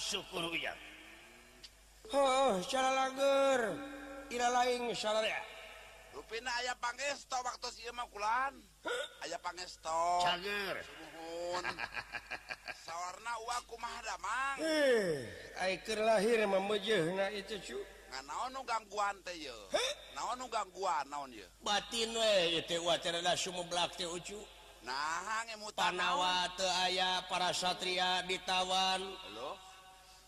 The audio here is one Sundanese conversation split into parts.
syukur ujang oh cara lager ira lain salah ya Rupina ayah pangesto waktu si mah kulan. Ayah pangesto. Cager. Suhun. Sawarna uang kumaha damang. Eh, ai keur lahir mamejehna itu cu. Nganaon nu gangguan teh ye? Naon nu gangguan naon ye? Batin we ieu teh uwa teh da sumeblak teh ucu. Nah, ngemut panawa teu aya para satria ditawan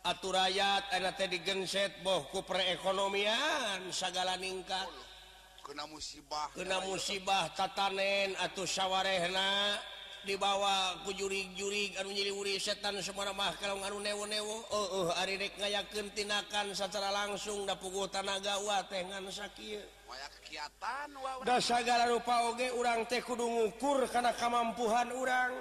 atur rakyat teh digengset bohku perekonomian segala ningkat oh, kena musibah. Kena musibah tatanen atau syawarehna dibawa ku jurig-jurig anu nyiliwuri setan semua mah kalau anu newo-newo oh oh ari rek ngayakeun tinakan secara langsung da puguh tanaga wa teh ngan sakieu maya kegiatan wa da sagala rupa oge urang teh kudu ngukur kana kamampuhan urang.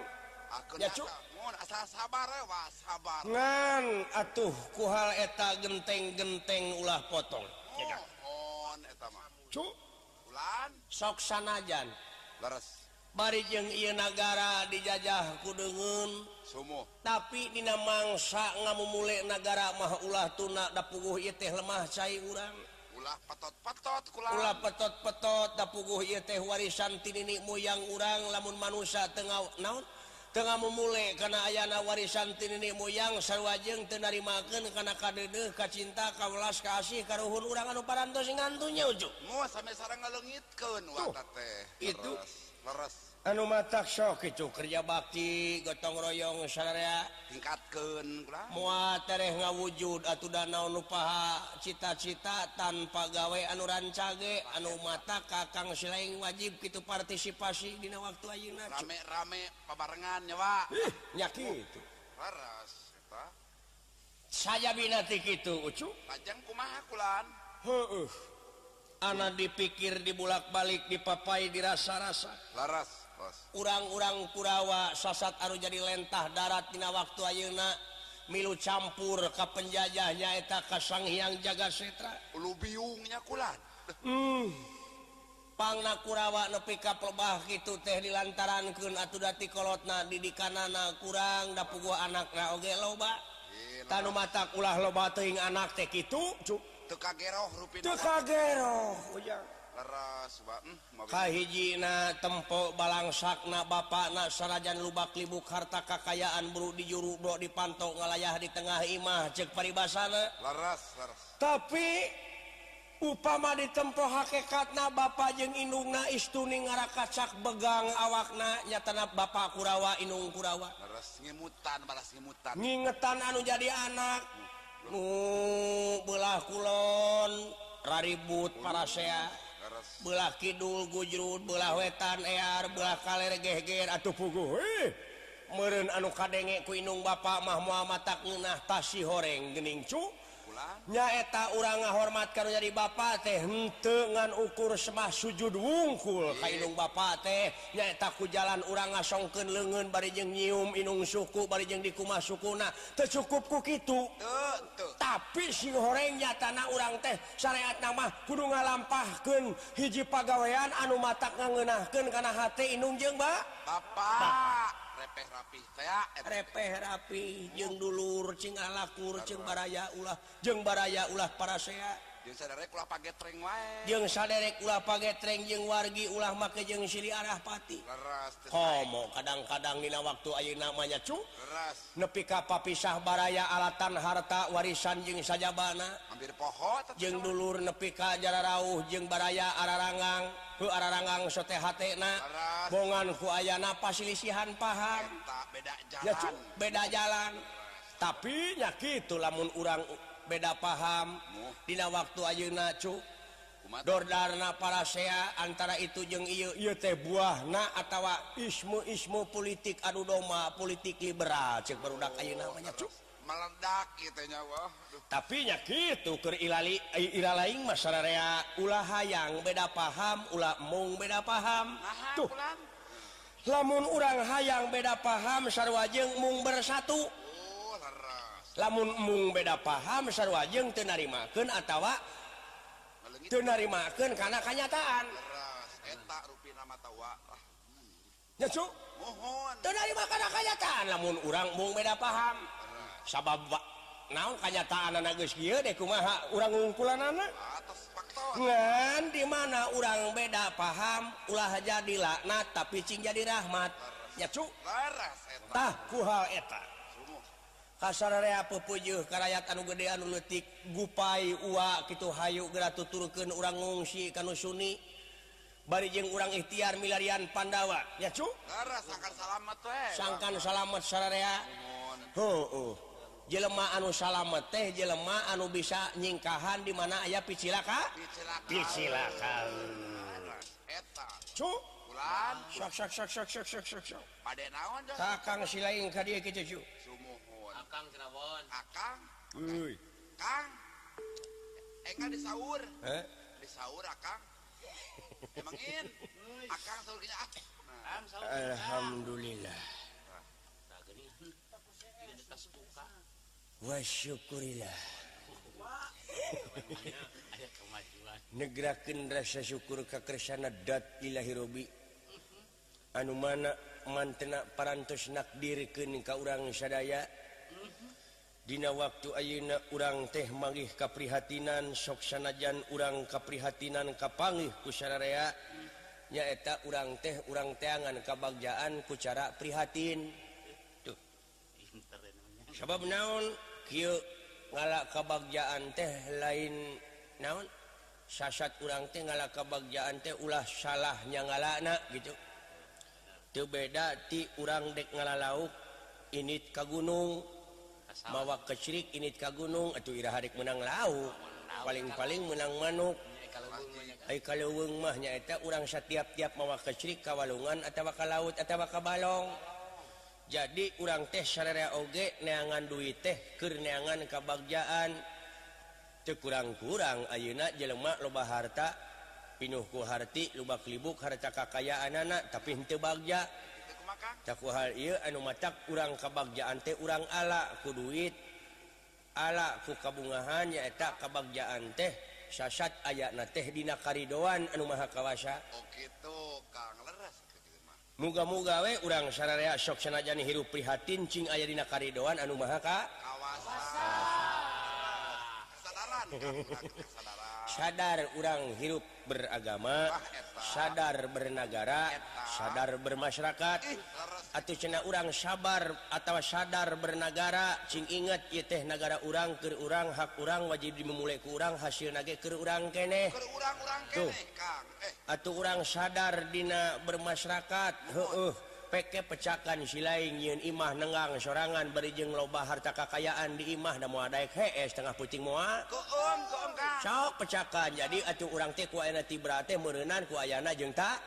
Ah, ya cuk Eh? ngan atuh kuhal eta genteng-genteng ulah potong. Oh, sanajan. Leres. Bari jeung Ieu nagara dijajah ku deungeun. Sumuh. Tapi dina mangsa ngamumule negara mah ulah tuna da puguh ieu teh lemah cai urang. Ulah petot-petot kula ulah petot-petot da puguh ieu teh warisan ti tinini moyang urang lamun manusia tengah naon? tengah memulai karena ayana warisantin ini moyang sarwajeng tenarimaken karena kadede kacinta kaulas kasih karuhun urang anu parantos ngantunya ujuk. Mau sampai sarang ngalengitkeun wa teh. Itu. Leres, leres. anu matak sok itu kerja bakti gotong royong syariah tingkatkan muat tereh ngawujud atau danau nupaha cita-cita tanpa gawe anu rancage. Anu mata kakang silaing wajib gitu partisipasi dina waktu ayeuna. Rame-rame pabarengan ya pak. Eh, nyaki itu. Waras eta saya binati kitu ucu. Lajang kumaha kulan? Heueuh. Ana dipikir dibulak-balik dipapai dirasa-rasa. Laras. urang-urang Kurawa sosat Aru jadi lentah darat darattina waktu Ayeuna milu campur ke penjajahnya eta Kasang Hyang jaga setra. Biungnya kulan. Hmm. Pangna Kurawa nepi kapelbah gitu teh di lantaran keun atudati kolotna didikanana kurang dapu gua anak oge loba. Tanu mata ulah loba teing anak teh itu Teka geroh rupi Teka geroh uyang Kahijina tempo Balangsakna Bapak na sarajan lubak libuk harta kakayaan bro di juru Bro dipantau ngalayah di tengah Imah cek paribasana. Laras, laras. tapi upama ditempo hakekatna Bapak jeung Inungna istuni ngara kacak begang awakna nyatanap Bapak Kurawa Inung Kurawa. Ngingetan anu jadi anak. Nu belah kulon raribut para sea. belah Kidul gujrut belah wetan Ear belah kaller geger atau pugu me anu kadenge kuinung Bapakmah Muhammad taknah tasih horeng gening cu. nyaeta urang ngahormat karo jadi Bapak teh hentengan ukur semah sujud wungkul. Kainung Bapak teh nyaeta ku jalan urang ngasongken bari barijeng nyium inung suku bari barijeng dikumah sukuna. Tercukupku gitu tapi si gorengnya tanah urang teh syariat nama kudu ngalampahkan hiji pagawean anu matak ngangenahkan karena hati inung jeng Mbak. Bapak repeh rapi. Repeh rapi. Jeng dulur cing alakur cing baraya ulah jeng baraya ulah para sehat pagetreng wargi ulah make jeng siri arah pati. Homo kadang-kadang nila waktu Ayu namanya cu. Nepi kapa pisah baraya alatan harta warisan jeng saja bana hampir pohon jeng dulur nepi ka jara rauh jeng baraya ararangang. Ke ararangang sote hatena. Bongan ku ayana pasilisihan paham. Beda jalan, beda jalan. tapi nyakit lamun urang beda paham. Dina waktu Ayeuna Dordarna parasea antara itu jeung teh buah nah atautawa ismu-ismu politik adu doma politik liberal cek berudak Ayu namanya cu. Meledak gitu gitunya tapinya gitu ke ila lain masyarakat ulah hayang beda paham ulah mung beda paham. Nah, tuh. lamun urang hayang beda paham sarwajeng mung bersatu. lamun mung beda paham sarwajeng tenarimakan atautawa tenarimakan karena kenyataan. Kenyataan namun orang mung beda paham. Sabab naon kenyataan anak kumaha orang ngungkulan anak ngan di mana orang beda paham ulah jadi laknat tapi cing jadi rahmat. Ya cu? Tah ku hal eta. kasarrea pepujuh kerayaat anu gedean nuletik gupai uak gitu hayyu gratu turken urang ngungsi kanu Sunni. Barijeng urang ikhtiar milarian Pandawa. Ya cu? Sangkan salamet sangkan salamet sararea oh, oh. jelema anu salamet teh jelema anu bisa nyingkahan di mana ayah picilaka? Picilakan cu? Bulan. Sak, sak, sak, sak, sak, sak, sak. Pada naon, Kakang silain ka dia kita, cu. Kang Cirebon. Akang. Euy. Kang. Enggak eh, di sahur. Eh? Di sahur ah, Akang. Emangin. Akang ah, sahur gini ah. Nah. Alhamdulillah. Nah, gini. Ini tas buka. Wa syukurillah. negeraken rasa syukur kekersana datillahiroobi anu mana mantena parantos nakdirken ka urang sadaya Dina waktu Ayeuna urang teh manggih kaprihatinan sok sanajan urang kaprihatinan kapangih ku sararea nyaeta urang teh urang teangan kabagjaan ku cara prihatin. Tuh. Sabab naon? Kieu ngala kabagjaan teh lain naon? Sasat urang teh ngala kabagjaan teh ulah salahnya ngalana gitu. Teu beda ti urang dek ngalalauk init ka gunung. bawa kesyrik ini ka gunung atau Iharik menang laut paling-paling menang manuk. Kalauweng mahnya itu orang setiap-tiap mawa kesyrik kawalungan atau bakal laut atau bakal balong. Jadi orang teh syariah oge neangan duit teh keneangan kebagjaan kurang-kurang Ayeuna jelemak loba harta pinuhku harti lubak libuk harta kakayaan anak tapi hente bagja. hal anu mata urang kebagjaan teh urang ala ku duit. Ala ku kabungahan nyaeta kebagjaan teh. Sasat ayatna teh dina karidoan anu maha kawasa. Muga-muga we urang sararea sok sanajan hirup prihatin cing aya dina karidoan anu maha ka? Kawasa. sadar urang hirup beragama sadar bernagara sadar bermasyarakat. Atau cena urang sabar atau sadar bernagara Cing ingat ye teh negara urang ke urang hak urang wajib dimulai ke urang hasil nage ke urang keneh. Tuh. atau urang sadar dina bermasyarakat heuh peke pecakan silain yin imah nenggang sorangan berijeng loba harta kakayaan di imah dan mua daek hees tengah puting mua sok pecakan jadi atuh urang teh ku ayana tibrate meureunana ku ayana jeung tak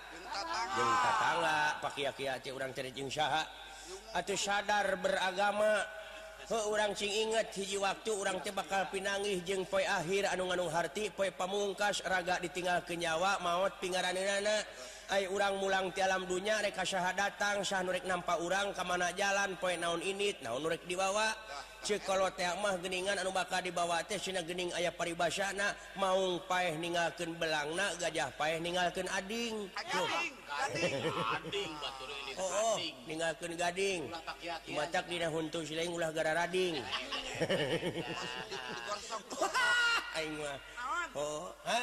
jeung tatangga pakia-kia teh urang teh jeung saha. Atuh sadar beragama he urang cing inget hiji waktu urang teh bakal pinangih jeung poi akhir anu-ganung harti poi pamungkas raga ditinggal kenyawa maut pingaran anak ay urang mulang ti alam dunya reka syaha datang Syah nurrek nampa urang kemana jalan poin naon ini naon nurrek dibawa. Kalau temah geningan anu baka dibawa teh Cina gening ayah paribasana mau paeh ningalken belangna gajah paeh ningalken ading. Oh, oh, ningalken gading. Maca tidak huntu silain ulah gara rading. Oh, ha?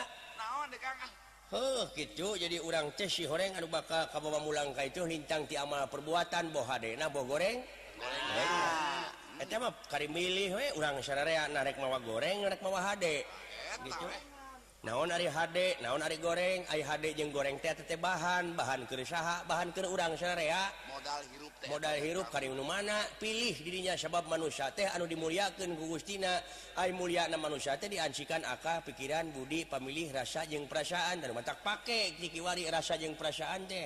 He gitu. Jadi urang tesi goreng anu baka kamu mulangka itu lintang ti amal perbuatan bohadena bo goreng? Nah, kari milih we urang syararea narek mawa goreng narek mawa HD gitu. naon ari HD naon ari goreng? Ay HD jeung goreng teh teh bahan bahan keresaha bahan keur urang syararea modal hirup modal hirup karunu mana pilih dirinya sebab manusia teh anu dimuliakan gugustina ay mulia na manusia teh diancikan akal pikiran budi pemilih rasa jeung perasaan. Dan matak pake kikiwari rasa jeung perasaan teh.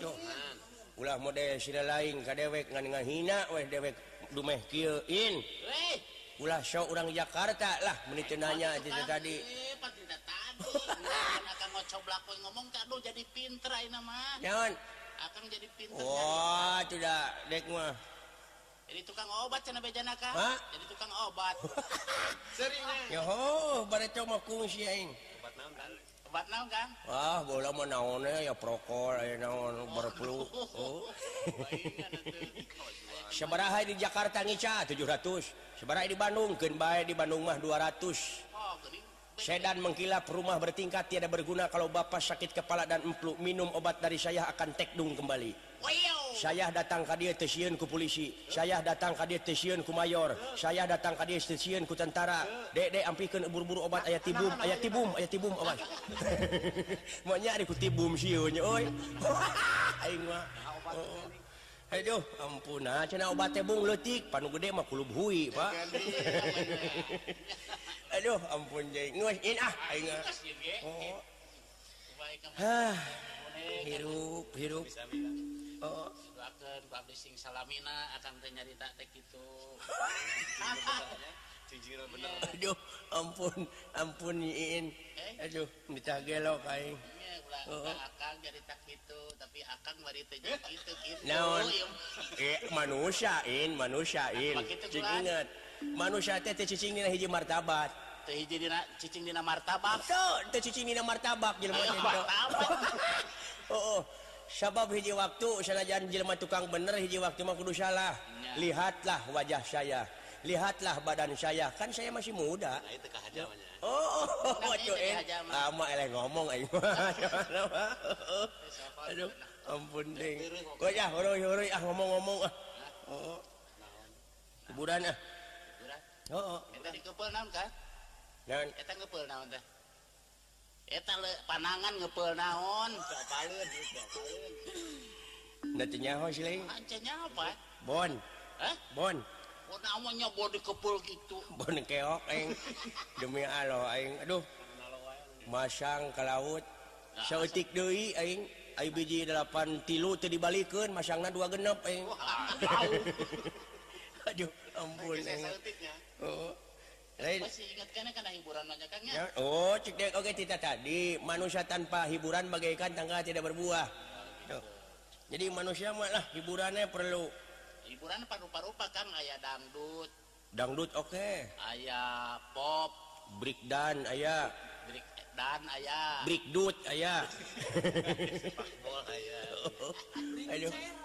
Yo ulah model sila lain ka dewek ngan ngahina weh dewek dumeh kieu in ulah show urang Jakarta lah menit nanya itu tadi. Eh, tadi. Ngomong jadi pinter ayeuna mah. akan jadi pinter wah oh, sudah dek mah jadi tukang obat cina bejana kah ha? jadi tukang obat. Sering seringnya. Yoho bare coba kungsi aing. Obat naon kan obat naon kan wah bola mah naonnya ya prokol aya naon berpelu oh. oh. Sebaraha di Jakarta ngica 700 Sebaraha di Bandung Kenbae di Bandung mah 200 sedan mengkilap rumah bertingkat tiada berguna kalau Bapak sakit kepala dan empluk minum obat dari saya akan tekdung kembali. Saya datang ke dia stasiun ku polisi. Saya datang ke dia stasiun ku mayor. Saya datang ke dia stasiun ku tentara. Dek dek ampikan buru-buru obat. Ayat tibum ayat tibum ayat tibum obat maknya ada ku tibum siunya oi. Aing mah. Aduh ampun nah, cena obat tebung letik panu gede mah kulub hui pak. Aduh ampun jeng nuas in ah. Aing ah. oh. Hah hirup hirup. Oh. Doakeun publishing salamina akan teh nyarita teh kitu. Aduh ampun ampun in. Eh? Aduh minta gelok aing. Oh. tapi akan eh. oh, eh, manusiain manusiain. Ingat manusia cicing hiji martabat cicing dina martabak? Cicing dina martabak oh, oh sabab hiji waktu sanajan jelma tukang bener hiji waktu mah kudu salah. Ya. lihatlah wajah saya. Lihatlah badan saya. Kan saya masih muda. Nah, itu Oh, lama eh. ah, eleng ngomong aing mah. Eh. Aduh, ampun ding. Kok ya horoy-horoy ah ngomong-ngomong ah. Oh, oh. Heeh. Hiburan ah. Hiburan. Heeh. Oh, Eta dikepeul naon kan? Naon? Eta ngepeul naon teh? Eta panangan ngepeul naon? Sapaleun. Nah, cenyaho sih lain. Cenyaho apa? Bon. Hah? Bon. namanya body kepul gitu. Bon keok eng demi Allah aing. Aduh. Masang ke laut. Sautik deui aing. Aing biji delapan tilu teu dibalikeun masangna dua genep aing. Aduh ampun aing oh. Lain. Masih ingat kana kana hiburan nanya Kang ya? Oh cek dek oke tita tadi manusia tanpa hiburan bagaikan tangga tidak berbuah. Tuh. jadi manusia malah hiburannya perlu hiburan paru-parupa Kang. Aya dangdut. Dangdut oke. Okay. ayaah pop. Brick dan ayaah dan ayaah brickdut aya.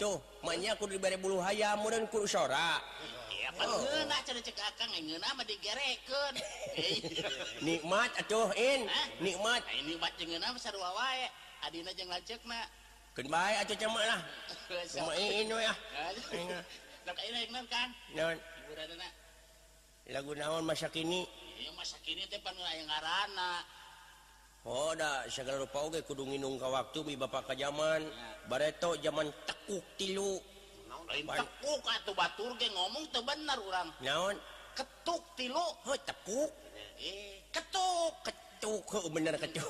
tuh banyak aku diberi bulu hayam mudah kuru sora. Oh. Eh, nikmat atuh in. Nikmat. Nikmat cengenah besar wawae adina jeung lanceuk keun bae atuh ceuk mah sama in we ah. Lak ini ingnan kan naon lagu naon? Masa kini ieu masa kini teh pan aya ngarana Oh, Oda segala rupa oge kudu nginung ka waktu mi bapak ka zaman. Ya. bareto zaman tekuk tilu. Lain? Tekuk atuh batur ge ngomong teu bener urang. Naon? Ketuk tilu. Heuh tekuk. Eh, eh ketuk ketuk. Heuh bener ketuk.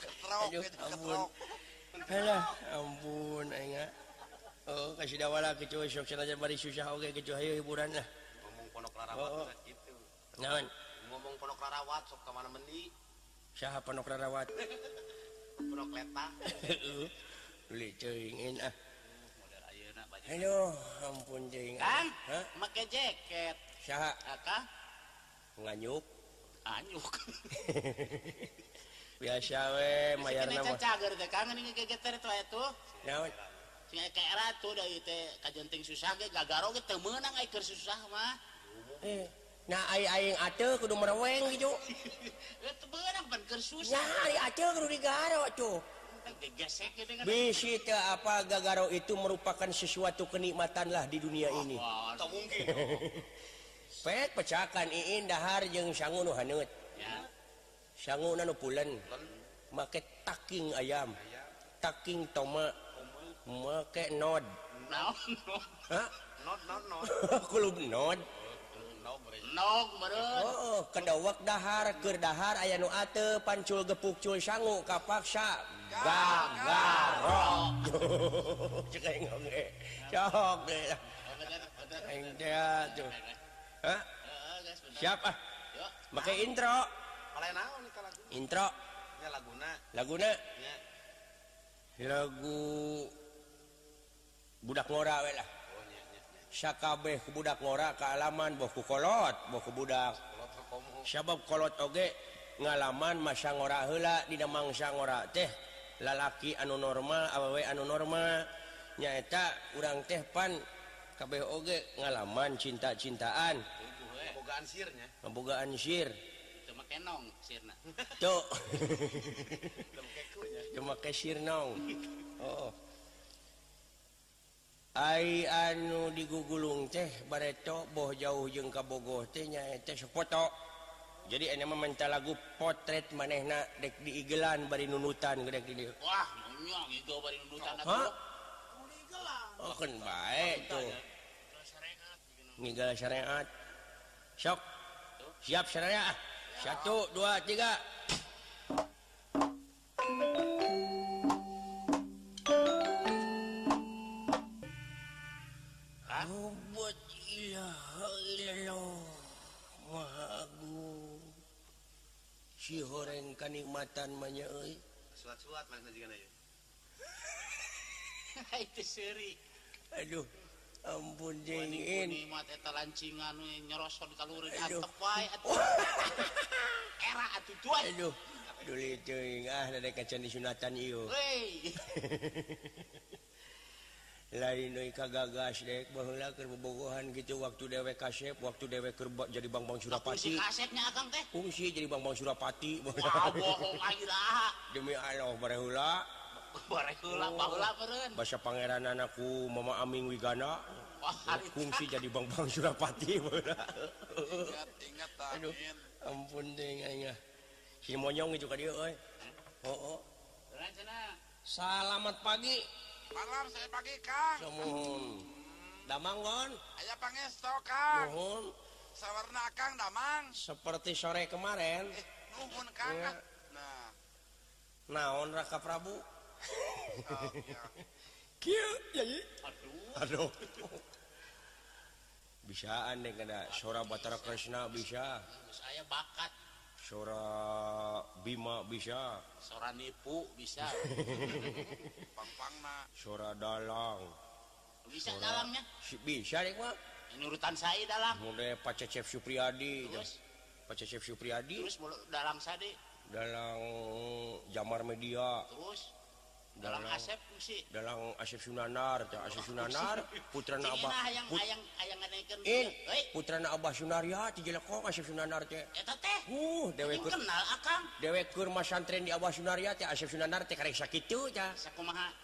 Ketrok gitu ampun. alah ampun aing ah. oh kasih dawala kecuh sok sanajan bari susah oge kecuh hayu hiburan lah. Ngomong ponok larawat oh, oh. gitu. Naon? Ngomong ponok larawat sok ka mana meni Syah Panok Rarawat Panok Lepang Beli ceingin ah Aduh, ampun jeng Kang, pakai jaket Syah Kang Nganyuk Anyuk Biasa we, mayar nama Sekian cager teh, Kang ini ngegegeter tuh ya tuh Naon Sehingga kayak ratu dari teh kajenting susah ke gagaro ke temenang iker susah mah Eh nah aing acil kudu mereweng gitu. Bisi apa gagaro itu merupakan sesuatu kenikmatan lah di dunia ini. pet pecakan iin dahar jeung sangun hanut sangunan bulan make taking ayam. Taking tomat make nod. Klub nod. Oh, oh, kedawak dahar kedahar aya nu ate pancul gepukcul sanggu kapaksa. Siapa? Pakai intro. Intro. Laguna. Laguna? Lagu budak Lora welah Sakabeh kebudak lora kealaman bokukolot boku budak. Sabab kolot oge ngalaman masa ngora hela di mangsa ngora teh. Lalaki anu normal awewe anu normal. Nyaeta urang teh pan kabeh oge ngalaman cinta-cintaan. Bogaan sirnya. Bogaan sir. Cuma kenong sirna. Tuh. Cuma kesirnong oh Ay anu digugulung teh bareto boh jauh jeung kabogoh tehnya teh foto. Jadi ini mah meminta lagu potret manehna dek di igelan bari nunutan gede di dieu. wah nyuang itu bari nunutan oh, oh kan baik tuh. Ngigal syariat. Sok. Siap syariat satu dua tiga. kenikmatan manya euy. Suat-suat mana jeung ayeuna. Itu seri Aduh. Ampun jeung nikmat eta lancingan nyerosot ka lureun atep wae atuh. Era atuh tuan. Aduh. Duli teuing ah dada kacan disunatan ieu. Hei. lain kagagas dek bahulakerbobogohan gitu waktu dewek kasep waktu dewek kerbak jadi bang Bambang Surapati. Fungsi jadi bang bang Surapati wah bohong aja lah. Demi Allah barehula bahasa oh, pangeran anakku Mama Aming Wigana. Fungsi jadi bang bang Surapati ingat ingat amin Aduh, ampun deh si monyong itu kan dia oh, oh. Selamat pagi. malam saya pagi Kang. Sumun Damangon Ayah pangesto Kang. Nuhun. Sawerna Kang Damang. Seperti sore kemarin. Eh, Nuhun Kang ya. Nah. Naon Raka Prabu? Oh, ya. Kieu yai Aduh. Aduh. Bisaan deh kada. Sora Batara Krishna bisa. Saya bakat. Sora Bima bisa. Sora nipu bisa. Pangpangna. Sora dalang. Bisa Sora... dalangnya? Bisa deh Pak Nurutan saya dalang. Mulai Pak Cecep Supriyadi. Terus? Pak Cecep Supriyadi. Terus dalang sade Dalang Jamar Media. Terus? dalam asep kusi. Dalam asep sunanar teh asep sunanar putra na abah put ayang ayang nganaikeun in putra na abah sunaria ti jelek asep sunanar teh. Eh, Eta teh uh dewe keur kenal akang. dewe keur masantren di abah sunaria teh asep sunanar teh karek sakitu teh. Sakumaha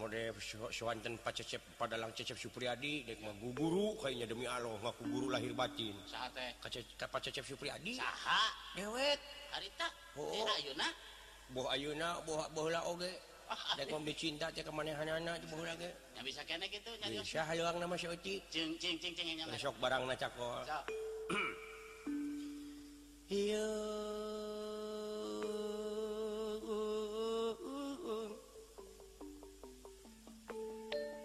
modelwanten Pacecep padalang Cecep Supriyadi dek mau guru kayaknya demi Allah ngaku guru lahir batin. Pacecep Supriyadi? Saha? Dewek. Harita? Oh. Ayuna boh ayuna boh bohla oge. Oh, dek mau dicinta teh kemanehan anak boh lagi ya bisa kene gitu nya bisa hayang nama si Oci. Cing cing cing cing nya besok barang nacakol iya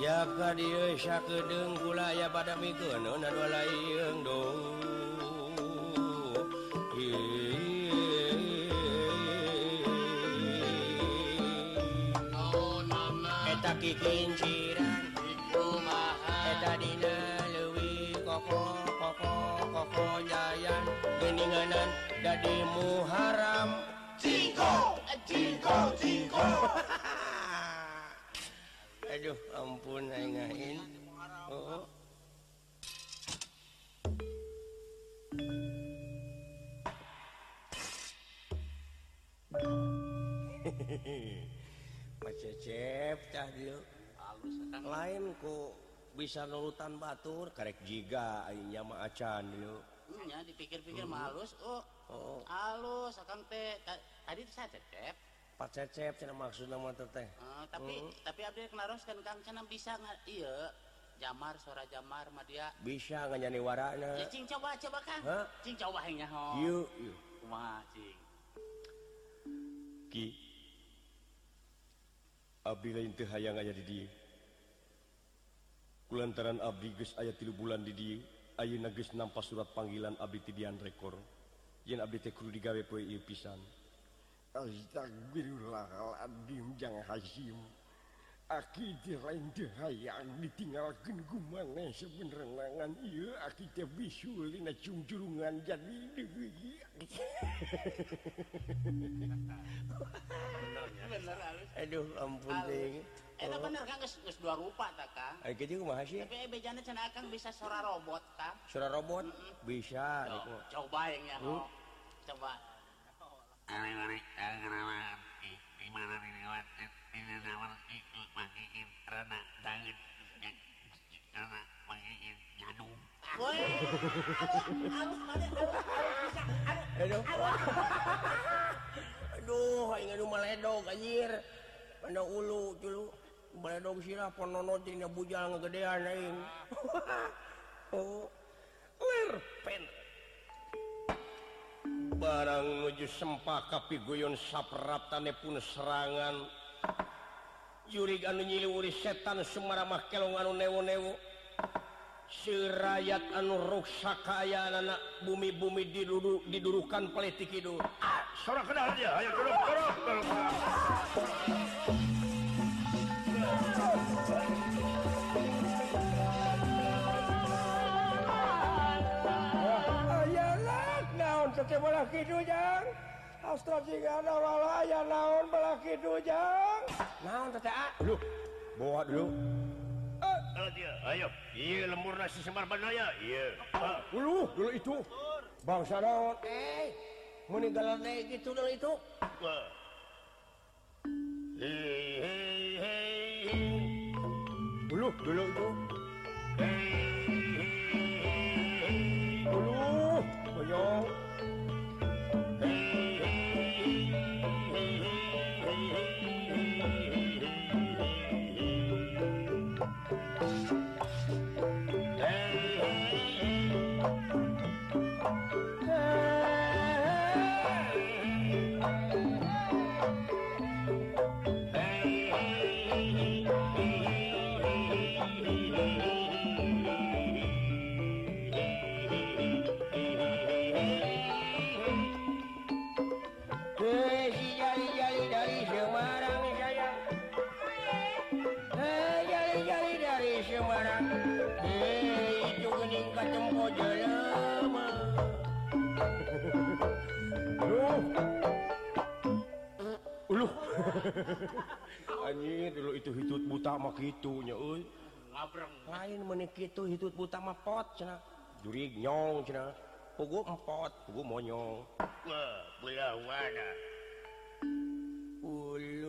Jaka dia kedeng gula ya pada mikun Nona dua layang dong Eta kikin ciran Eta dina lewi koko koko koko jayan Geninganan dadi muharam Cingko, cingko, cingko Aduh ampun ngain Oh Macecep cah akang lain kok bisa nurutan batur karek jiga aingnya mah acan dia nya dipikir-pikir mah halus oh Oh. Halus akang teh Ta- tadi saya cecep Pak Cecep cina maksud nama teteh. Uh, ah, tapi uh. tapi abdi kenaroskeun Kang cenah bisa nggak iya jamar suara jamar mah dia bisa nganyani warana. Ya cing coba coba Kang. Huh? Cing coba hengnya nyaho. Yuk yuk. Kumaha cing. Ki Abdi lain teu hayang aya di dieu. Kulantaran abdi geus aya tilu bulan di dieu, ayeuna geus nampa surat panggilan abdi ti dian rekor. Yen abdi teh kudu digawe poe ieu pisan. Astagfirullahaladzim Jang Hasyim Akidah lain dihayang ditinggalkan gumana sebenarnya iya teh bisul ini cungcurungan jadi dewi Bener halus aduh ampun deh Eta bener kan nges dua rupa tak kang. Eh gitu kumaha sih? Tapi eh, bejana cina kang bisa suara robot kang. Suara robot? Bisa coba yang ya coba. Aduhdo anjir. Mana ulu dulu dong sirah ponono ponononya bujang gedean aing. oh. Lerpen. barang nuju sempa kapi guyon sapraptane pun serangan. Jurig anu nyiliwuri setan Sumaramah kelong anu newo-newo. Sirayat anu ruksak kaya anak bumi-bumi diduduk didurukan politik itu ah, sorok kenal dia. Ayo duduk duduk, Kidujang Astro jika ada wala ya naon bala Kidujang gitu, Naon tata Dulu Bawa dulu. Eh oh, dia ayo. Iya lemur nasi semar banaya Iya. Eh. Dulu dulu itu. Bangsa naon? Eh meninggal naik gitu dulu itu. Eh. Hei hei hei Dulu dulu itu. Hei. Dulu Boyong. anjir dulu itu hitut buta mah gitu nya euy. Labreng. Lain meneh kitu hitut buta mah pot cenah. Jurig nyong cenah. Pugu empot pugu monyong. Wah belah mana? Ul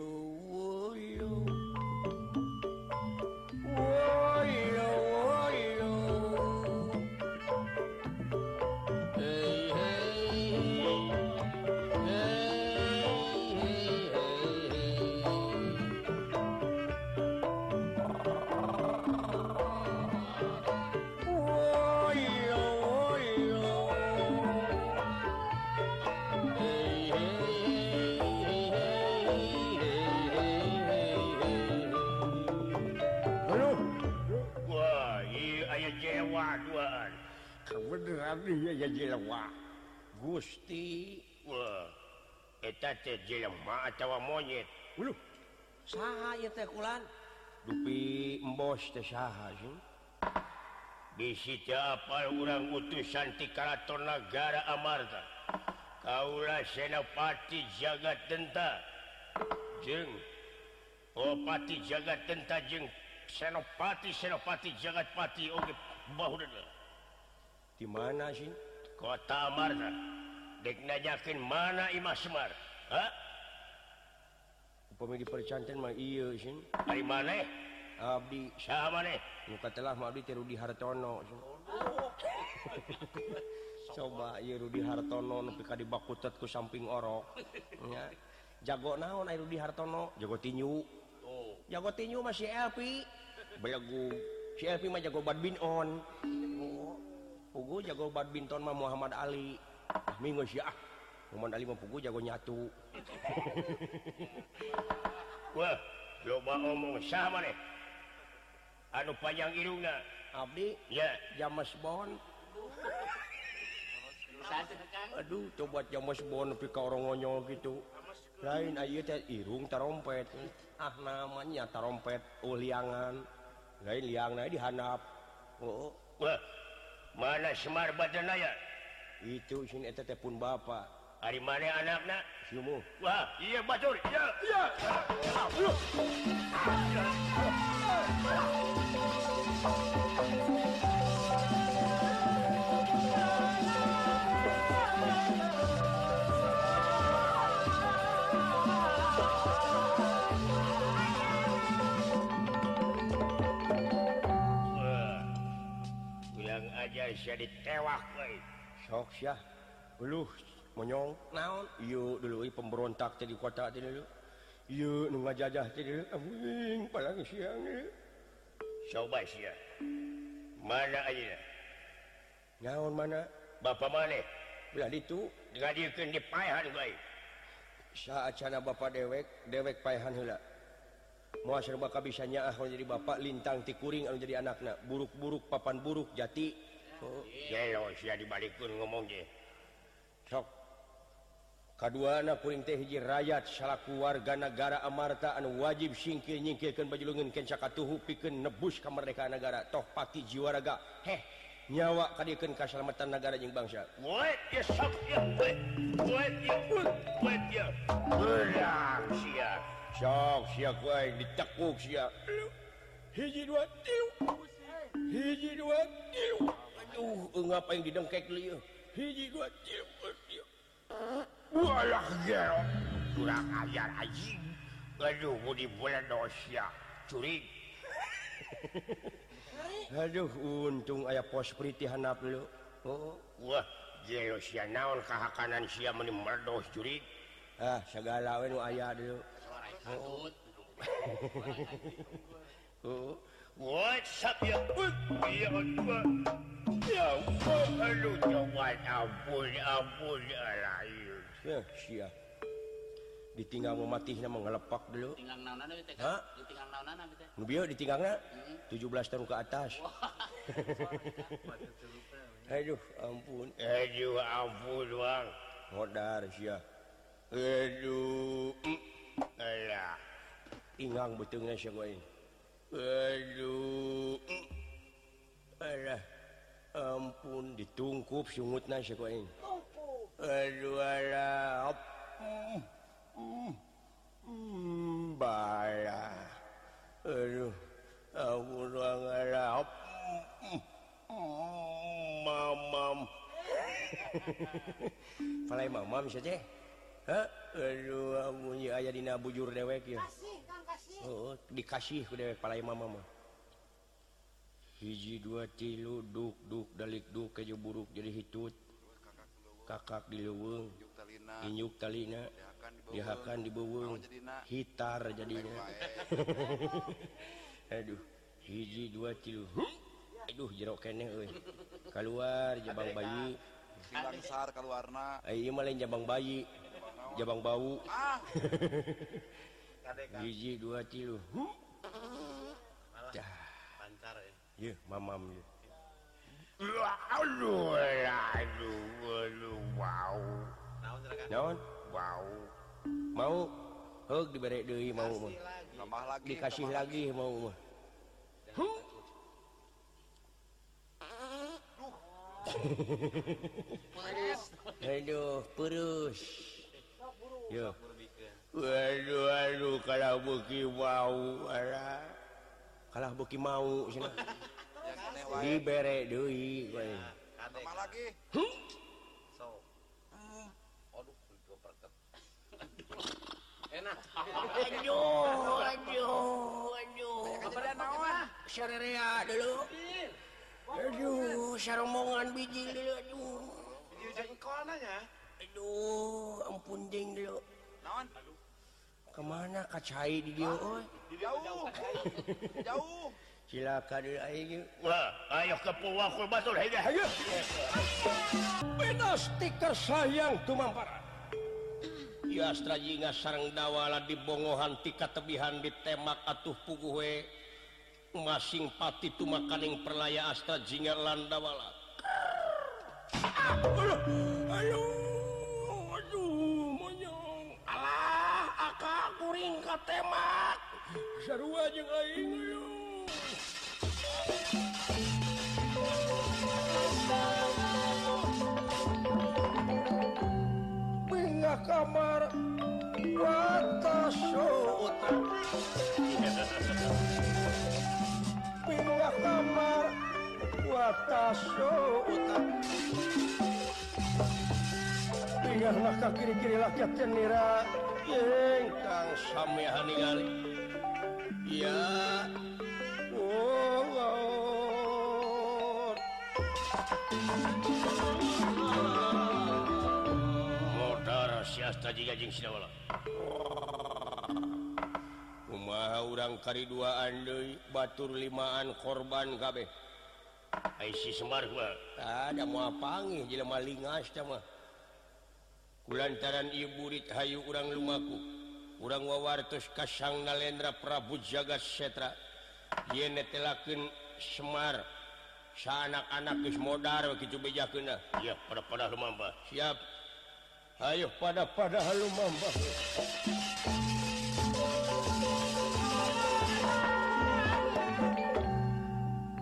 Gusti atau monyet. Dupimbos disipal urang utusan di Karaton negara Amarta Kaulah senopati jaga tenta. Jeng. Opati jaga tenta jeng. Senopati Senopati jagat pati Oke okay. di mana sih kota Marna dekna yakin mana Imah Semar ha? Percantin di mah iya sih ari maneh abdi. Saha maneh nu katelah abdi Rudi Hartono coba ieu Rudi Hartono nepi ka dibakutet ku samping orok. Ya. Jago naon ai Rudi Hartono? Jago tinju. Oh. Jago tinju masih Elpi belagu si Elpi mah jago badminton. oh. Pugu jago badminton mah Muhammad Ali. Ah, minggu sih ah. Muhammad Ali mah Pugu jago nyatu. Wah loba omong sama nih. Anu panjang irungna Abdi? Ya. James Bond Aduh coba James Bond tapi ka orang ngonyol gitu. Lain ayo teh irung tarompet. Ah namanya tarompet uliangan lain liangna dihanap oh. Wah mana Semar Bajanaya itu pun Bapak hari mana anakaknya Wah iya baju Indonesia ditewak soksya lu monyong. Naon? Yuk dulu pemberontak jadi kota dulu. Yuk nunggu jajah jadi aing palang siang coba sia mana aja? Naon mana? Bapak mana? Belah itu digadikan di payahan baik saat sana bapak dewek dewek payahan hela mau serba kabisanya ah jadi bapak lintang tikuring anu jadi anaknya buruk-buruk papan buruk jati. dibalikun ngomong sok. Kedua tehji rakyat salaku warga negara Amarta anu wajib singkir nyingkirkan bajulungin kencakatuhu piken nebus kemerdekaan negara. Toh pati jiwaraga heh nyawa kadikan keselamatan negara jeung bangsa. Sok siap ditekuk siap hiji dua tiu hiji dua tiu Aduh ngapa yang didengkek liu Hiji gua Walah gel Kurang ajar anjing. Aduh mau di bulan dosia. Curi. Aduh untung ayah pos priti hanap lu. Oh, oh. Wah gelo sia naon kahakanan sia meni merdos curi. Ah segala we nu aya dulu. Oh. oh. What's up ya Pun Ya lu jangan ampun ampun lain. Ya sia. Ditinggal mau mati nama ngelepak dulu. Tinggang naonan abi teh. Hah? Ditinggang naonan abi teh. Nu bieu ditinggangna? Hmm. 17 tahun ke atas. Aduh ampun. Aduh ampun bang. Modar sia. Aduh. Alah. Ingang betulnya sia gue ini. Aduh. Ampun ditungkup sungut na Aduh aku ruang ngarap mamam. Palai mamam saja. Aduh aya dina bujur dewek ya. Oh, dikasih dewek pala mama hiji dua tilu duk duk dalik duk keju buruk jadi hitut. Kakak di leweng inyuk talina dihakan di bawang hitar jadinya. Aduh hiji dua tilu aduh jeruk kene keluar jabang bayi. Keluar Ayo malah jabang bayi. Jabang bau. Ah. biji dua tilu. Yeah, mamam ya. Aduh aduh aduh wow naon? Wow mau? Oh, diberre deui mau mah. tambah lagi. dikasih lagi mau mah. Aduh, purus. Waduh kalau buki mau kalah buki mau diberre Doi lagi? Hmm. Enak. Aduh aduh aduh. Nawa syariah dulu. Aduh saromongan biji dulu aduh. Biji jengkol nanya. Aduh ampun jeng dia kemana kacai di dia oh. jauh. Jauh. Silakan ayo Wah, ayo ke pulau batul ayo ayo. Beda stiker sayang tuh mamparan ya astrajinga sarang dawala di bongohan tika tebihan di temak atuh puguhe masing pati tumakaning perlaya astra jinga landawala ah, aduh. Aduh. temak. Seru aja aing Bingga kamar. Watas Bingga kamar. Watas Bingga kiri-kiri rakyat cenira ingkang sameha ningali ya oh, Allah modar siasta jiga jeung sidawala kumaha urang kari kariduaan deui batur limaan korban kabeh. Ai si semar gua. Ada mau pangih jelema lingas teh mah lantaran Iburit Hayu urang lumaku. Urang wawartus Kasang Nalendra Prabu Jagat Setra. Yene telaken Semar sanak-anak modar ya, pada pada lumamba siap. Ayo pada pada lumamba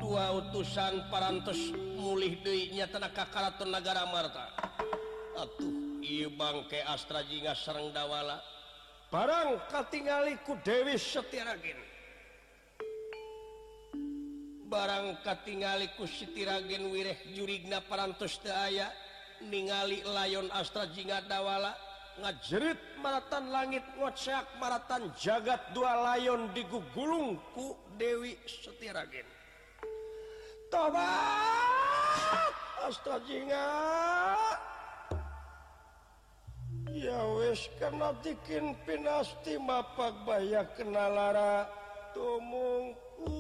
dua utusan parantos mulih duitnya tenaga Karaton negara Marta. Atuh. Ieu bangke Astra Jinga sareng Dawala. Barang katingali ku Dewi Setiragen barang katingaliku Sitiragen wireh jurigna parantos teu aya ningali layon Astra Jinga Dawala ngajerit maratan langit ngocak maratan jagat dua layon digugulung ku Dewi Setiragen tobat Astra Jinga ya wis kena bikin pinasti Bapak baya kenalara tumungku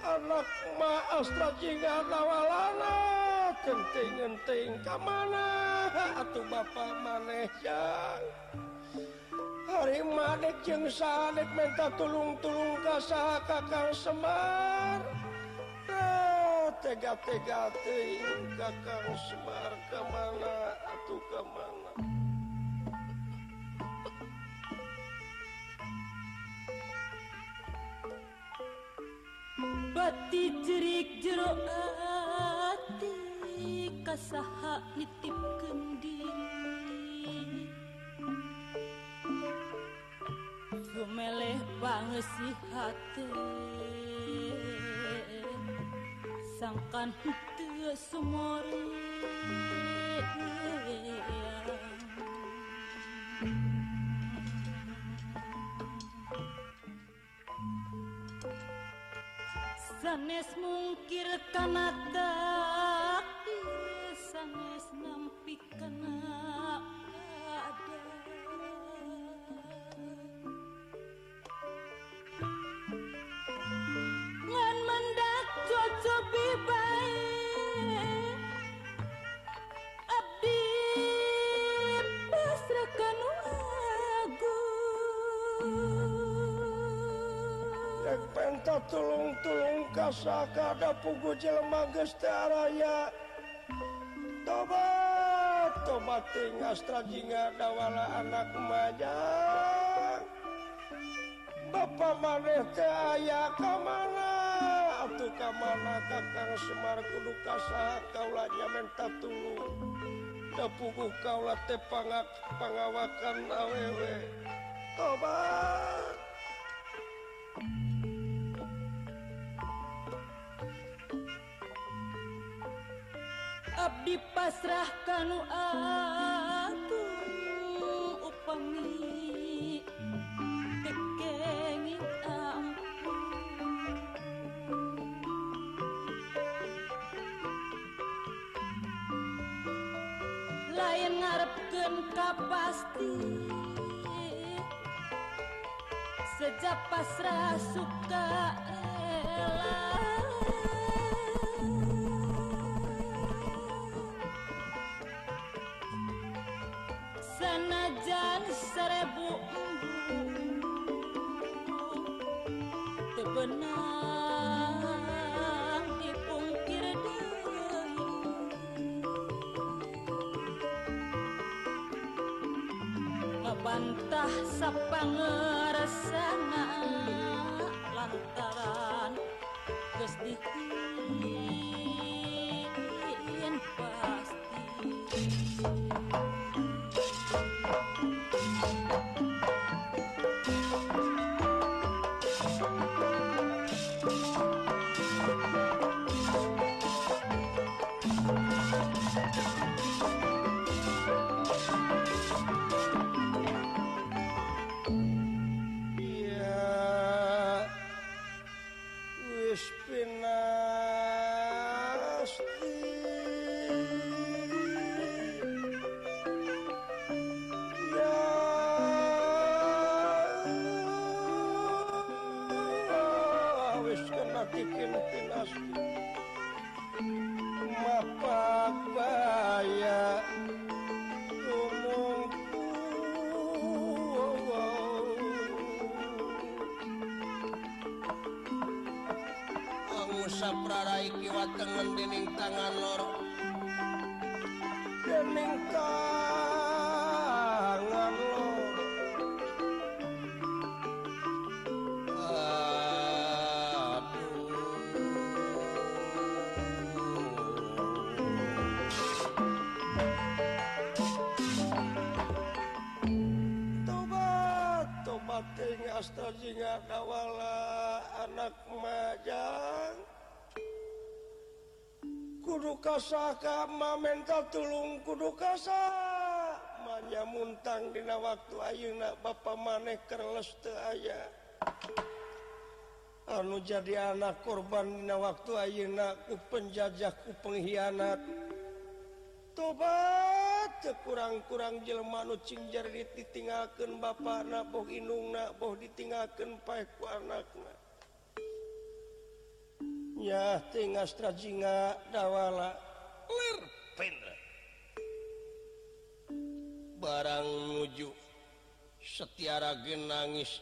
anak ma astra jingga nawalana kenting kenting kemana atuh bapak maneh yang Harimadek jeung sadek minta tulung-tulung kasaha kakang Semar. Oh, tega-tega teuing kakang Semar ka mana? Atuh ka mana? Bati jerik jero ati kasaha nitipkeun diri. meleh pangesi hati. Sangkan teu sumori sanes mungkir kanata. tulung-tulung kasaka ada pugu jelema gestaraya tobat tobat tingas trajinga dawala anak maja Bapak maneh teh aya ka mana atuh ka mana Kakang Semar kudu kasa kaula nyamen tatulung da kaulah tepangak pengawakan awewe. Tobat. abdi pasrah kanu Allah senajan seribu tebenang dipungkir ngebantah sapangeresana tengen dening tangan lor. Dening tangan lo Tobat Tobat kawala anak majang kudu kasaka menta tulung kudu kasamnya muntang dina waktu Ayeuna ba maneh kerleste aya. Anu jadi anak korban dina waktu Ayeuna ku penjajah ku pengkhianat. Tobat kurang-kurang jelema nu Jelmanu ditinggalkeun ditingken boh indungna boh ditinggalkeun ditingken paku anakna. ya Tengastrajinga dawala. Barang nuju setiara genangis.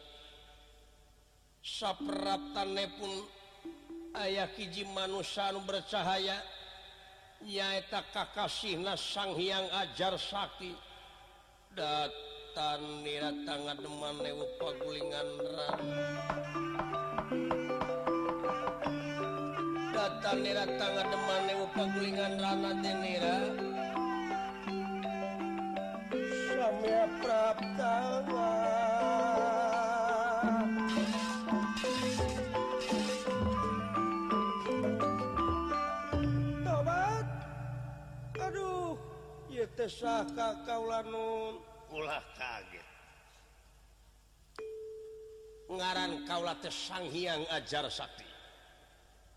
Sapratane pun ayah hiji manusan bercahaya. Nyaeta kakasih nasang yang ajar Sakti. Datan nira tangan deman lewu pagulingan ran nira tangga teman ibu panggulingan rana dinira samya praptawa. Tobat. Aduh ya tesah kakaulanun ulah kaget. Ngaran kaulah tesang hiang ajar sakti.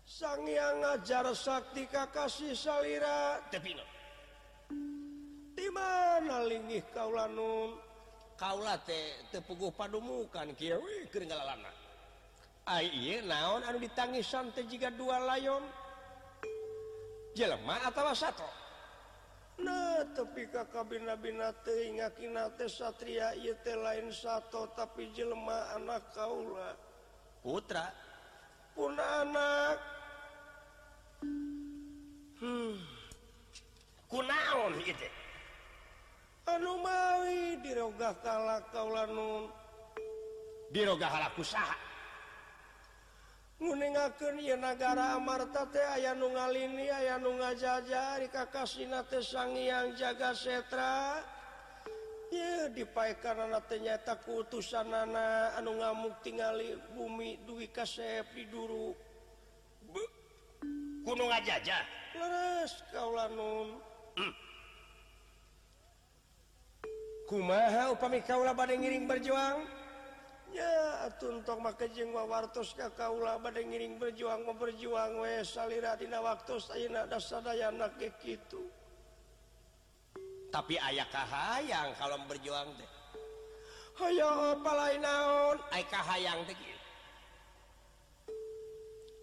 sang yang ngajar Sakti Kakasih salira tepino. Di mana linggih kaulanun kaula teh tepuguh padumukan kieu keringalalana ai ieu naon anu ditangisan teh jiga dua layon? Jelema atawa sato? Nah tapi kakabina-bina teh ngakina teh satria ieu teh lain satu tapi jelema anak kaula putra. Pun anak. Hmm. kunaon itu anumawi dirogah kala kaulanun dirogah halaku saha? Nguningakeun ieu nagara Amarta teh aya nu ngalini aya nu ngajajar di kakasina teh sangiang jaga setra. Ieu dipaekanana teh nyaeta ku utusanana anu ngamuk tingali bumi duwi ka duru gunung ajaja hmm. kumaha upami kaula badai ngiring berjuang? Ya tuntok maka jeng wartos ka kaula badai ngiring berjuang mau berjuang we salira dina waktu sayana dasadayana ke kitu. Tapi ayah kahayang kalau berjuang teh. Hayang apa lain naon? Ayah kahayang teh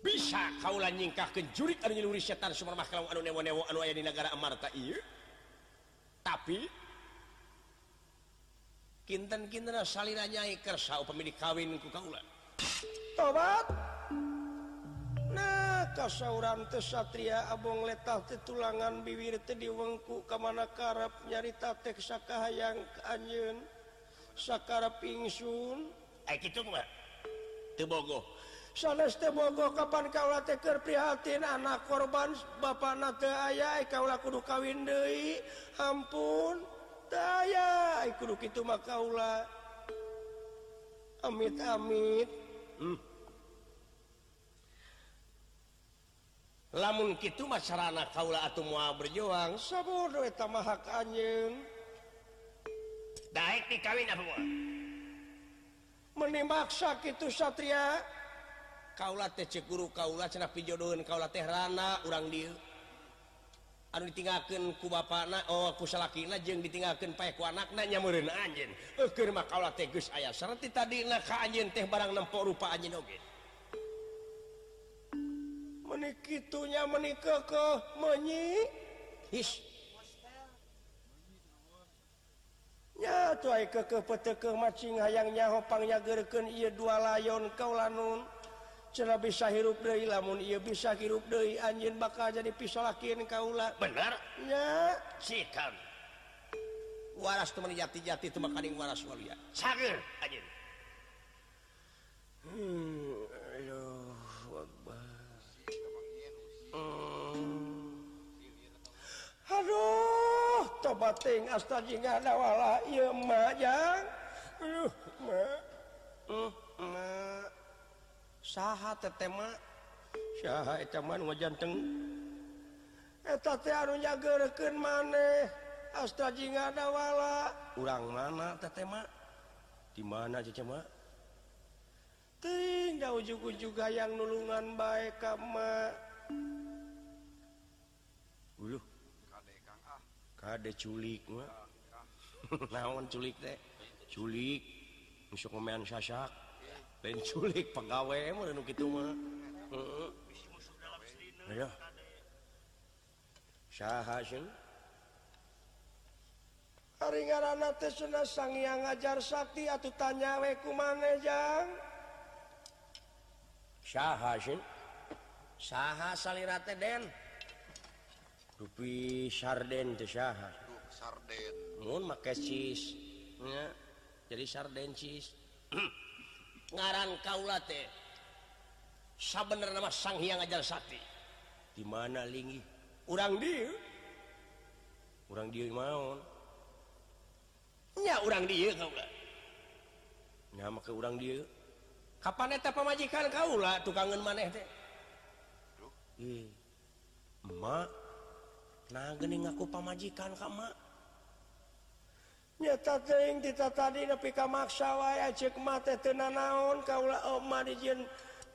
bisa kaulah nyingkah ke jurik anu nyeluri setan sumber mahkalau anu newo-newo anu aya di negara Amarta iya. Tapi kinten-kinten salira nyai kersa upami dikawin ku kaulah tobat. Nah kasauran teh satria abong letah teh tulangan bibir teh diwengku kamana karep nyarita teh sakahayang ke anjeun sakara ingsun. Eh kitu mah teu bogoh. sanesgo kapan Kaula teker prihatin anak korban ba nate aya Kaula kudu kawin Dei ampun daya kudu itu makaula amit amit hmm. lamun gitu masyarakat Kaula atau mua berjuang. Sabbodoh maha anjing baik dikawin apa menembak sakit itu Satria. Kaula teh ceguru Kaula cenah pijodohun Kaula teh rana urang dia anu ditinggalkeun ku bapana oh ku salakina jeung ditinggalkeun pae ku anakna nyamureun anjeun. Eukeun mah kaula teh geus aya. Sarta tadina ka anjeun teh barang nempo rupa anjeun oge. Meni kitunya meni kekeh meunyi his nya Ya tuai kekeh petekeh macing hayang nyaho pangnyageurkeun ieu dua layon kaula nun. cela bisa hirup Dei lamun ia bisa hirup Dei anjin bakal jadi pisolakin Kaula. Benernya sikan waras teman jati-jati itu makaning waras walia sagir anjin hmm aduh wakbar hmm. aduh tobating astajiga dawala ieu mah jang. Aduh ma uh, hmm, ma saha tetema Syaha etaman wajanteng anu nyageurkeun maneh. Astaji ngadawala urang mana tetema di mana cecema da ujug-ujug hayang nulungan bae ka kama uluh kade kang ah. Kade culik mah. Naon culik teh? Culik. Musuh komen sasak. lain culik pegawai menenuk itu mah? Ayo. Saha sih hari ngarana teh cenah sang yang ngajar sakti atuh tanya we kumane jang. Saha sih saha salira teh den. Rupi sarden teh saha. Sarden. Mun make cheese ya. Jadi sarden cheese ngaran Kaula sabener nama sang yang ngajar Sakti. Di mana lingi urang dia urang dia maun nya urang dia Kaula. Nama ke urang dia kapan eta pamajikan Kaula tukangan maneh teh? Emak nah geuning aku pamajikan ka mak nyata tadi tapi kamaksa waya cekmate tena naon kaulama dijin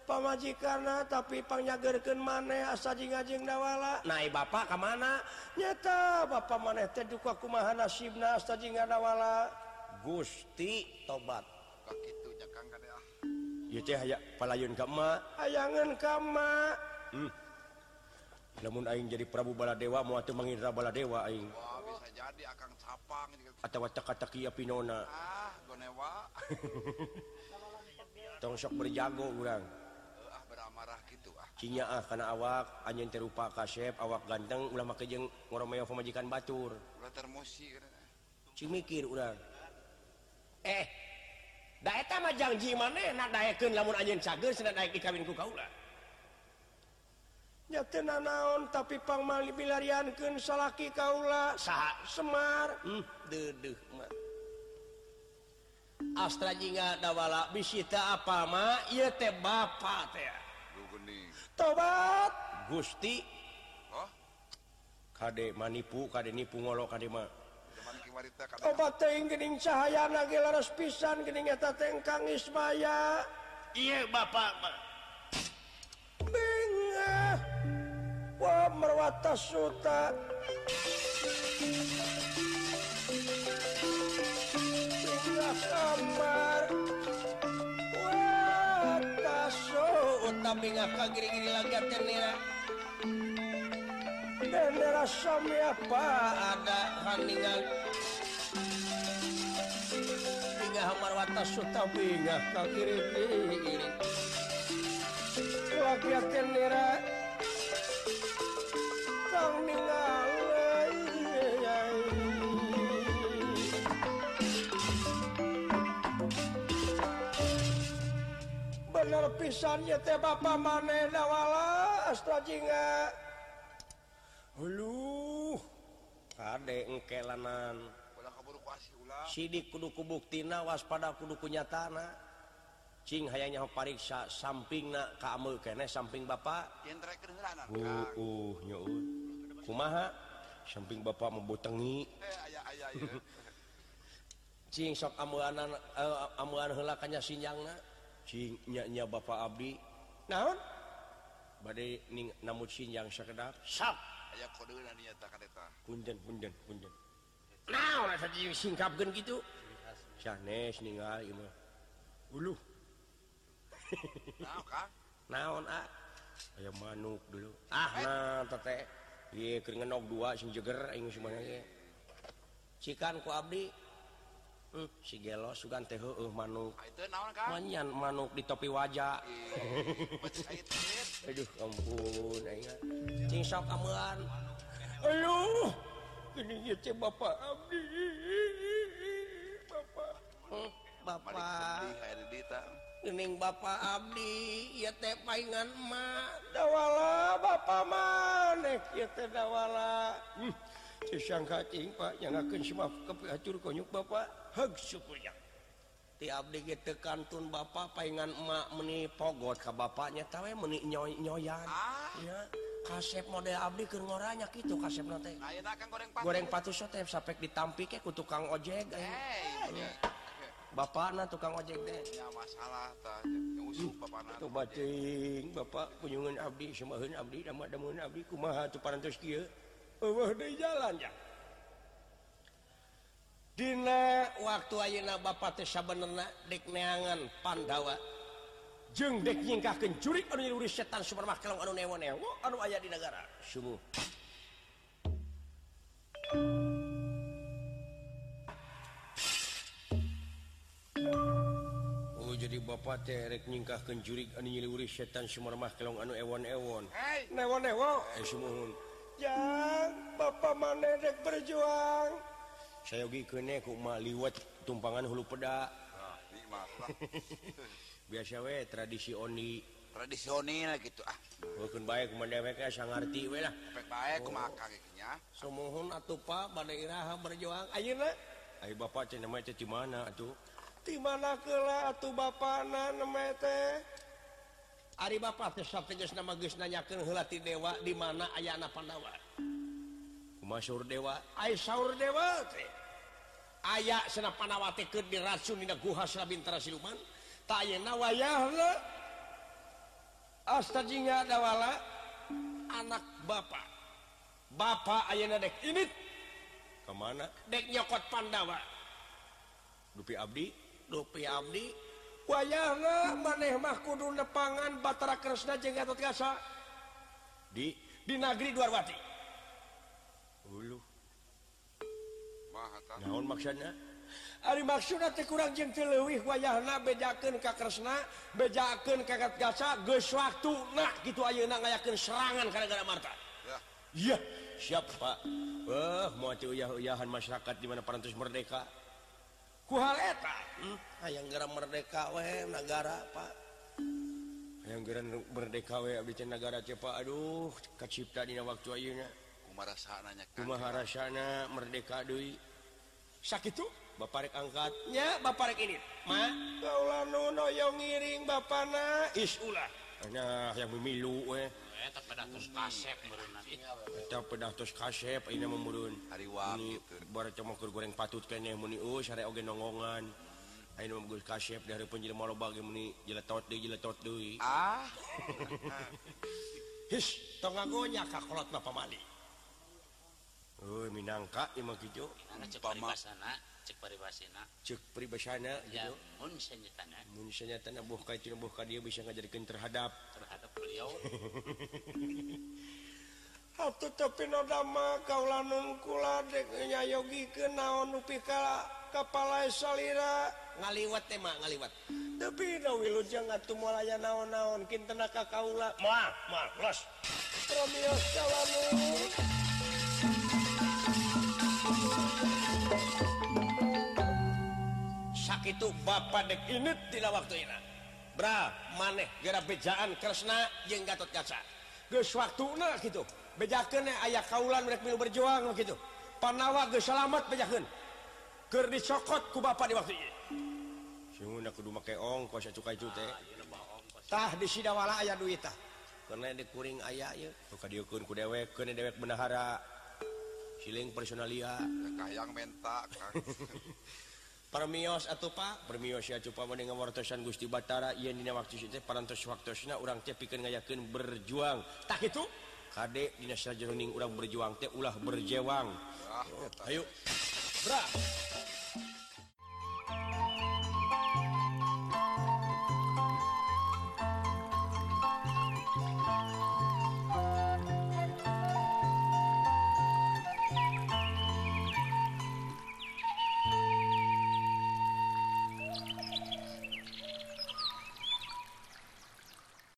pamaji karena tapi pangnyagken maneh asajing-ajing dawala. Naik Bapak ke mana? Nyata Bapak maneh teh duka kumaha nasibna asa astajing dawala. Gusti tobat. Kakitu jakang kade ah. Ya teh aya palayun ka kama ayangan kama hmm. namun Aing jadi Prabu Baladewa mau atuh mangindra Baladewa Aing. Wah bisa jadi akang atau kata-kata Pinona ah, tongsok berjago kurang ah, marah gitu ah. Cinya ah karena awak anjing terupa kasep awak ganteng ulah make jeung ngoromeo pemajikan batur. Ulah termosi cing mikir urang. Eh da eta mah janji manehna lamun anjing cageus cenah daek dikawin ku kaula. naon tapi pangmal dibilariankeun salaki kaula saha Semar. Hmm, deduh mah. Astra jinga dawala bisita apa ma ieu teh bapa teh. Tobat! Gusti. Oh Kade manipu kade nipu ngolo kade mah. Obat teuing geuning cahayana ge laras pisan geuning eta teh Kang Ismaya Ieu bapak mah. Wah merwata suta. Tinggal kamar Wata suta Minga kagiri-giri lagat tenira Dendera suami apa ada haningan Tinggal kamar wata suta Minga kagiri-giri Lagat tenira bener pisannya teh Bapak manewala astrajinga Hulu Kadek engkelanan Sidik kudu kubuktina waspada kudu punya Cing hayangnya pariksa samping na kamu kene samping bapak. Yang terakhir dengeran. Uh, uh, nyuut. kumaha? Samping Bapak membotengi. Eh, sok amulakannya eh, sinyangnya Bapak Abdi. Naon? Badai namun sinjang sekedar sap aya kode niata kareta punten punten punten. Naon asa di disingkapkeun kitu? Sanes ninggal ieu mah. Uluh. Naon ka naon ah aya manuk dulu. Ah eh. nah teteh cikan ku Abdi. Hmm, sigelo sugan teh uh, manuk. Manyan manuk di topi wajah aduh ampun cing sok amelan aduh ini ya bapak Abdi. Bapak. Hmm, bapak Ining Bapak Abdi ya teh paingan emak dawala Bapak maneh ya teh dawala hmm. Cisang kacing Pak yang akan semua kepacur konyuk Bapak heg syukurnya Ti abdi ge teu kantun Bapak paingan emak meni pogot ka Bapaknya tawe meni nyoy nyoyan ah. ya kasep model abdi keur ngoranya kitu kasep teh. Ayeuna nate goreng patu goreng patu so teh sapek ditampike ku tukang ojek hey. ya. Bapak nah tukang ojek deh ya, masalah bacing. Bapak kunjungan Abdi Sumbahun Abdi Damun Abdi kumaha tu parantos kieu? Eueuh deui jalan ya. Dina waktu ayeuna Bapak teh sabenerna dek neangan Pandawa jeung dek nyingkahkeun curik anu nyuruh setan sumarmah kelong anu newo-newo. Anu aya di negara. Sumuh. Oh jadi Bapak terek nyingkah kenjurig an nyiliwuri setan Sumarmah kelong anu ewan-ewon eh, Bapak manerek berjuang? Saya kene eh, kuma liwat tumpangan hulu peda. Nah, biasa we tradisi oni. Tradisional gitu ah. Oh, Bukan baik mendewek ya sang arti we lah. Baik baik oh. kumakan gitu Semuhun atuh pak pada iraha berjuang. Ayeuna? Ayo bapak cenah mah di mana atuh? di mana kela atau bapak Ari Bapak nama nanyakan helati dewa di mana ayah anak Pandawa Masyur dewa? Aisyur dewa teh. Aya sena panawati keur diracun dina guha Bintara Siluman. Ta ayeuna wayahna astajinga dawala anak bapak bapak ayeuna dek ini kemana dek nyokot Pandawa. Dupi Abdi. dupi Abdi. Wayah maneh mah kudu nepangan Batara Kresna jeung Gatot Kasa di di negeri Dwarwati hulu naon maksudnya? Ari maksudna teh kurang jeung teu leuwih wayahna bejakeun ka Kresna bejakeun ka Gatot Kaca geus waktuna kitu ayeuna ngayakeun serangan ka negara Marta. Iya, ya. siap Pak. Eh, oh, mau uyah-uyahan masyarakat di mana parantos merdeka. yang garam merdeka we negara Pak. Yang garan merdeka we bikin negara cepa Aduh kacipta dina waktu Ayunya Umaharaana merdeka Dwi sakit Bapak angkatnya Bapak ini. Ngiring Bapak nah yang memilu we. pedatus kasep ini memurun hari kasepun goreng patut oh, nongongan. Kasep dari penjil bagi meni jeletot di jeletot dui ah? His tong agonya kakolot na pamali. Oh minangka imah gitu cek paribasana cek paribasana cek paribasana gitu mun sanyatana mun sanyatana buh ka itu buh ka dia bisa ngajarkeun terhadap Hatu tepi nodama kaulanungkula deknya yogi ke naon nupi ka kapala e salira ngaliwat tema ngaliwat. Tapi dawi lujang atuh mulaya naon-naon kintena ka kaula. Moal, moal, los. Promios kaulanung. Sakitu bapak dek init tina waktu ina. bra maneh gera bejaan Kresna je Gatot kaca waktu gitu bejakan ayaah kaulan mil berjuang gitu panawa gesalamat bejakan ker dicokot ku Bapak di waktu ini kudu make ongkos ya cukai cute ah, tah di Sidawala aya tah karena di dikuring aya suka diukur ku dewek ke dewek benahara. Siling personalia. Kayang mentak permios atau Pak? Permios ya coba mending ngawartosan Gusti Batara. Yang dina waktu itu parantos waktosna urang teh pikeun ngayakeun berjuang. Tak itu kade dina sajeroning urang berjuang teh ulah berjewang. Oh, ayo. Bra.